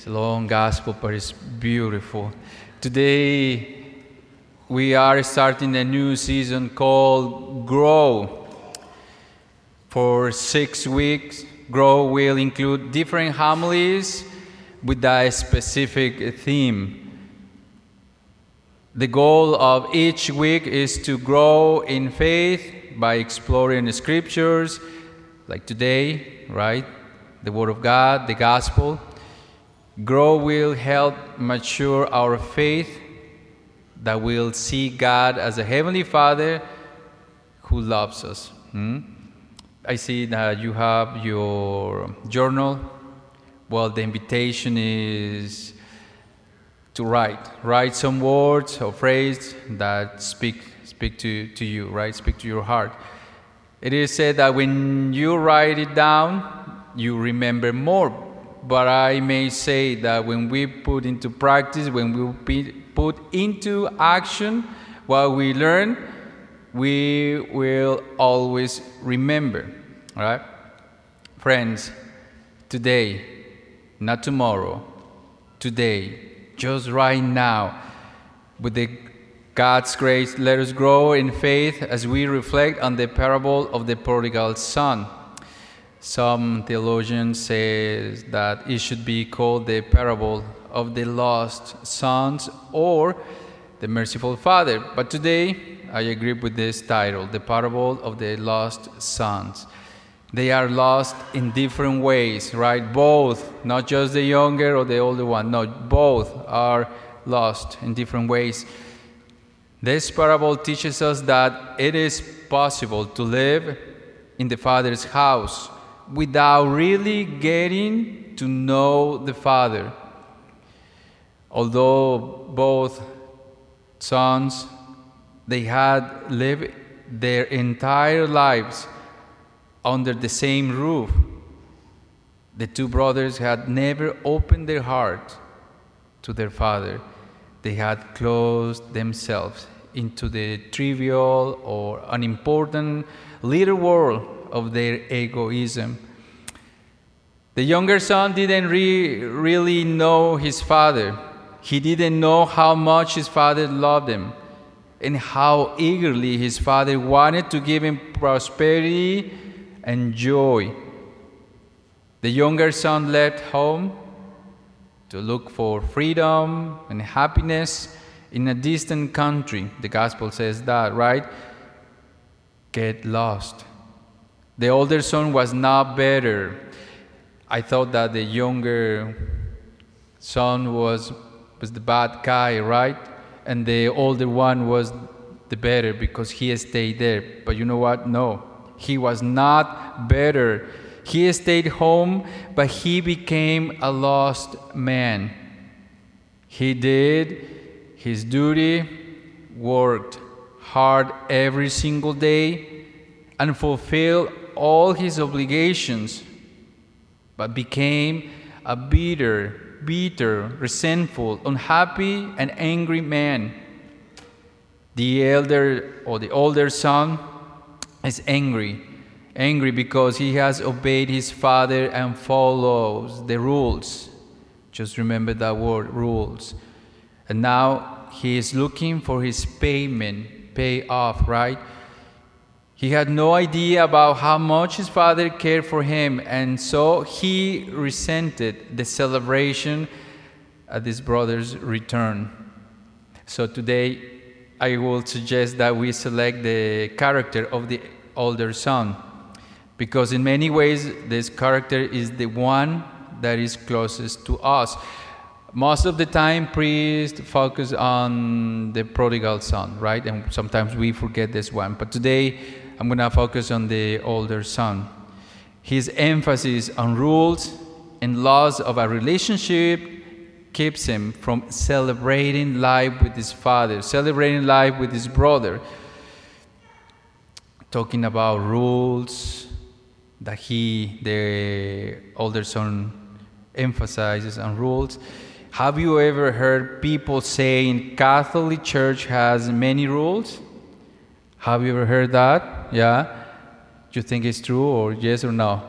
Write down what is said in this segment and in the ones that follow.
It's a long gospel, but it's beautiful. Today, we are starting a new season called Grow. For six weeks, Grow will include different homilies with a specific theme. The goal of each week is to grow in faith by exploring the scriptures, like today, right? The Word of God, the Gospel. Grow will help mature our faith that we'll see God as a Heavenly Father who loves us. Hmm? I see that you have your journal. Well, the invitation is to write. Write some words or phrase that speak, speak to, to you, right? Speak to your heart. It is said that when you write it down, you remember more but I may say that when we put into practice, when we put into action what we learn, we will always remember. All right? Friends, today, not tomorrow, today, just right now, with the God's grace, let us grow in faith as we reflect on the parable of the prodigal son. Some theologians say that it should be called the parable of the lost sons or the merciful father. But today, I agree with this title, the parable of the lost sons. They are lost in different ways, right? Both, not just the younger or the older one. No, both are lost in different ways. This parable teaches us that it is possible to live in the Father's house without really getting to know the Father. Although both sons they had lived their entire lives under the same roof, the two brothers had never opened their heart to their father. They had closed themselves into the trivial or unimportant little world of their egoism. The younger son didn't re- really know his father. He didn't know how much his father loved him and how eagerly his father wanted to give him prosperity and joy. The younger son left home to look for freedom and happiness in a distant country. The gospel says that, right? Get lost. The older son was not better. I thought that the younger son was, was the bad guy, right? And the older one was the better because he stayed there. But you know what? No, he was not better. He stayed home, but he became a lost man. He did his duty, worked hard every single day, and fulfilled all his obligations, but became a bitter, bitter, resentful, unhappy, and angry man. The elder or the older son is angry, angry because he has obeyed his father and follows the rules. Just remember that word, rules. And now he is looking for his payment, pay off, right? He had no idea about how much his father cared for him, and so he resented the celebration at his brother's return. So today, I will suggest that we select the character of the older son, because in many ways, this character is the one that is closest to us. Most of the time, priests focus on the prodigal son, right? And sometimes we forget this one. But today, I'm going to focus on the older son. His emphasis on rules and laws of a relationship keeps him from celebrating life with his father, celebrating life with his brother. Talking about rules that he, the older son, emphasizes on rules. Have you ever heard people saying Catholic Church has many rules? Have you ever heard that? Yeah? You think it's true or yes or no?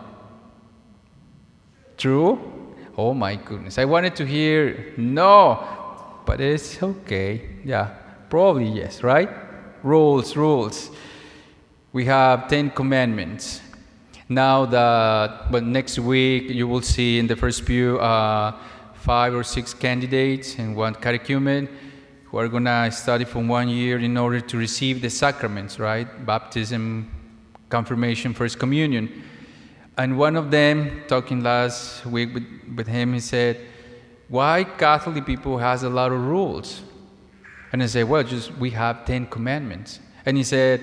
True? Oh my goodness. I wanted to hear no, but it's okay. Yeah, probably yes, right? Rules, rules. We have 10 commandments. Now that, but next week you will see in the first pew uh, five or six candidates and one catechumen who are going to study for one year in order to receive the sacraments, right? Baptism, confirmation, first communion. And one of them, talking last week with, with him, he said, why Catholic people has a lot of rules? And I said, well, just we have 10 commandments. And he said,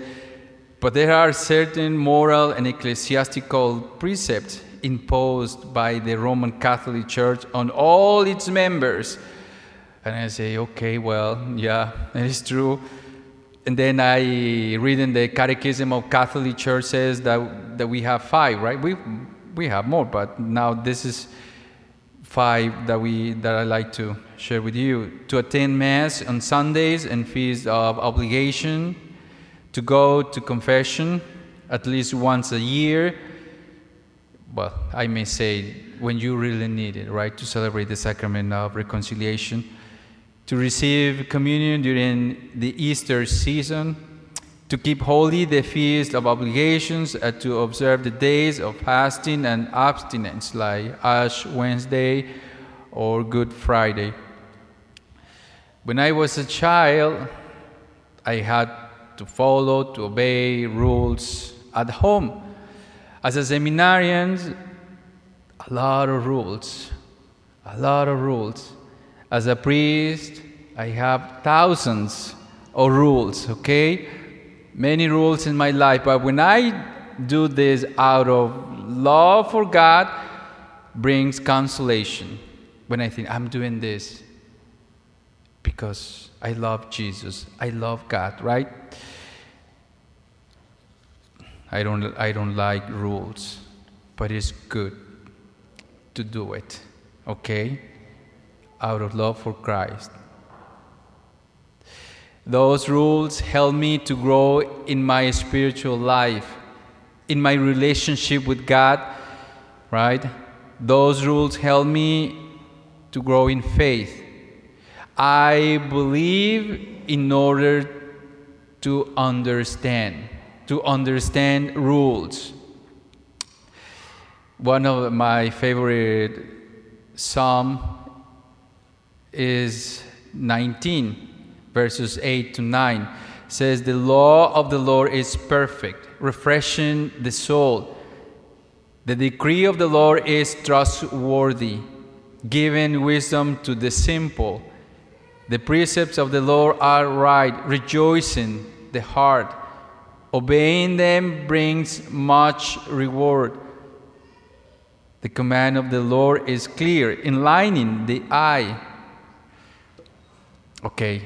but there are certain moral and ecclesiastical precepts imposed by the Roman Catholic Church on all its members. And I say, okay, well, yeah, it is true. And then I read in the Catechism of Catholic Church says that, that we have five, right? We, we have more, but now this is five that, we, that I like to share with you. To attend Mass on Sundays and feasts of obligation, to go to confession at least once a year, well, I may say when you really need it, right, to celebrate the sacrament of reconciliation, to receive communion during the Easter season, to keep holy the feast of obligations, and to observe the days of fasting and abstinence, like Ash Wednesday or Good Friday. When I was a child, I had to follow, to obey rules at home. As a seminarian, a lot of rules, a lot of rules. As a priest, I have thousands of rules, okay? Many rules in my life, but when I do this out of love for God, brings consolation. When I think I'm doing this because I love Jesus, I love God, right? I don't, I don't like rules, but it's good to do it, okay? Out of love for Christ. Those rules help me to grow in my spiritual life, in my relationship with God, right? Those rules help me to grow in faith. I believe in order to understand to understand rules. One of my favorite psalm is 19 verses 8 to 9 says the law of the Lord is perfect refreshing the soul the decree of the Lord is trustworthy giving wisdom to the simple the precepts of the Lord are right rejoicing the heart Obeying them brings much reward. The command of the Lord is clear, enlightening the eye. Okay,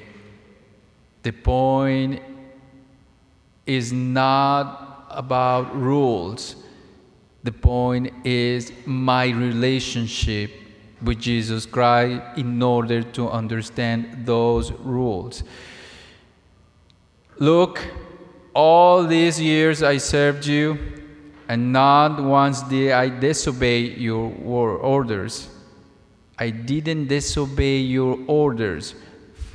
the point is not about rules. The point is my relationship with Jesus Christ in order to understand those rules. Look all these years I served you, and not once did I disobey your orders. I didn't disobey your orders.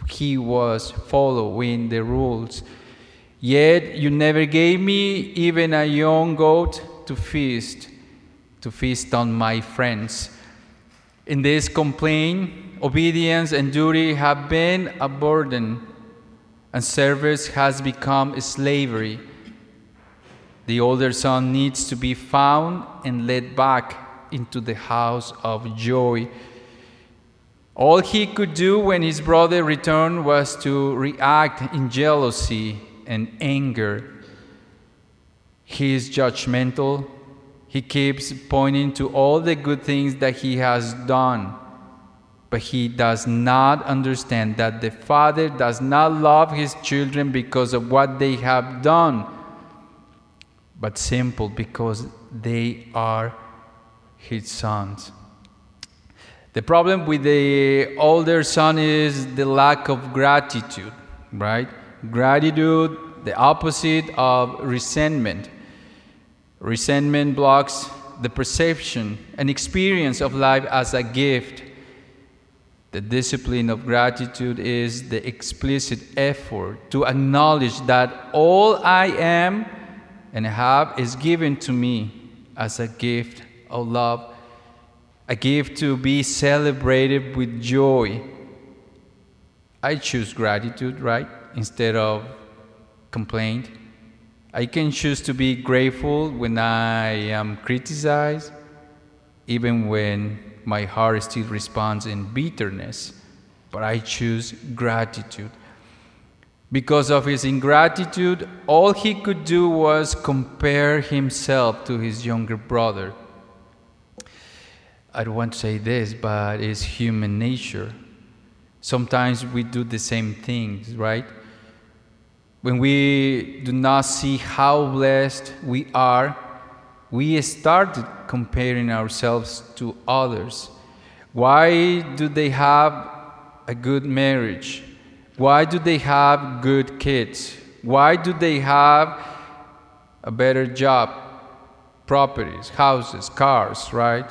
He was following the rules. Yet you never gave me even a young goat to feast, to feast on my friends. In this complaint, obedience and duty have been a burden and service has become slavery. The older son needs to be found and led back into the house of joy. All he could do when his brother returned was to react in jealousy and anger. He is judgmental. He keeps pointing to all the good things that he has done but he does not understand that the Father does not love his children because of what they have done, but simple because they are his sons. The problem with the older son is the lack of gratitude, right? Gratitude, the opposite of resentment. Resentment blocks the perception and experience of life as a gift. The discipline of gratitude is the explicit effort to acknowledge that all I am and have is given to me as a gift of love, a gift to be celebrated with joy. I choose gratitude, right, instead of complaint. I can choose to be grateful when I am criticized, even when my heart still responds in bitterness. But I choose gratitude. Because of his ingratitude, all he could do was compare himself to his younger brother. I don't want to say this, but it's human nature. Sometimes we do the same things, right? When we do not see how blessed we are, we started comparing ourselves to others. Why do they have a good marriage? Why do they have good kids? Why do they have a better job, properties, houses, cars, right?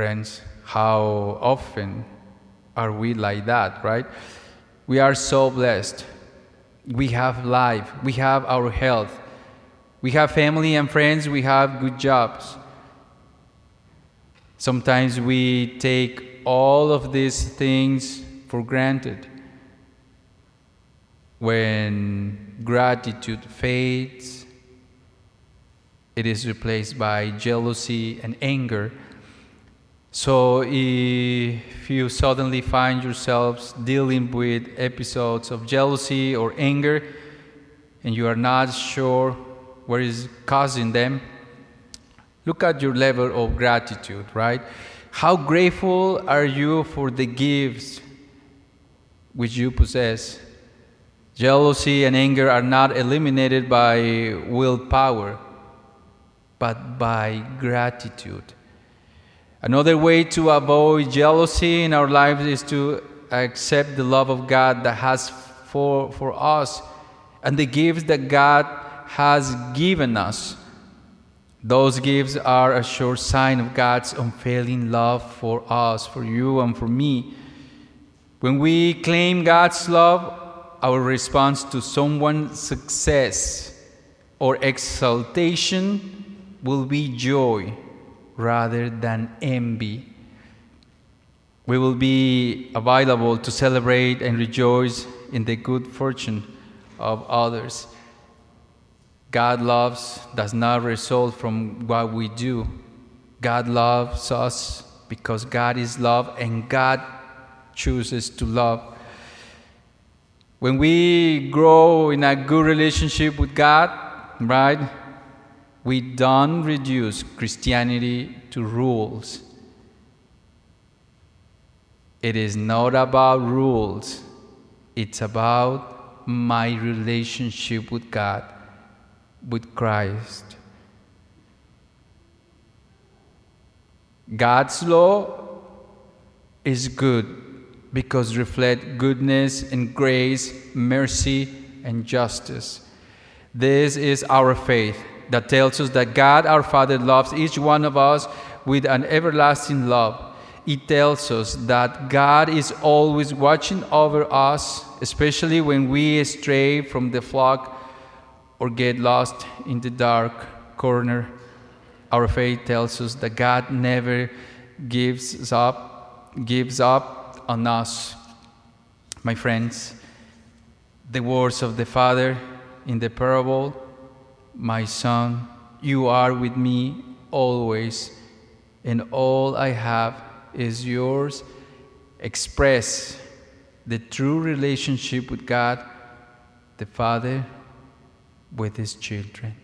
Friends, how often are we like that, right? We are so blessed. We have life, we have our health, we have family and friends, we have good jobs. Sometimes we take all of these things for granted. When gratitude fades, it is replaced by jealousy and anger so if you suddenly find yourselves dealing with episodes of jealousy or anger and you are not sure what is causing them, look at your level of gratitude, right? How grateful are you for the gifts which you possess? Jealousy and anger are not eliminated by willpower, but by gratitude. Another way to avoid jealousy in our lives is to accept the love of God that has for, for us and the gifts that God has given us. Those gifts are a sure sign of God's unfailing love for us, for you, and for me. When we claim God's love, our response to someone's success or exaltation will be joy rather than envy. We will be available to celebrate and rejoice in the good fortune of others. God loves does not result from what we do. God loves us because God is love and God chooses to love. When we grow in a good relationship with God, right, we don't reduce Christianity to rules. It is not about rules, it's about my relationship with God, with Christ. God's law is good because reflect goodness and grace, mercy and justice. This is our faith that tells us that God our Father loves each one of us with an everlasting love. It tells us that God is always watching over us, especially when we stray from the flock or get lost in the dark corner. Our faith tells us that God never gives up, gives up on us. My friends, the words of the Father in the parable my son, you are with me always, and all I have is yours. Express the true relationship with God, the Father, with his children.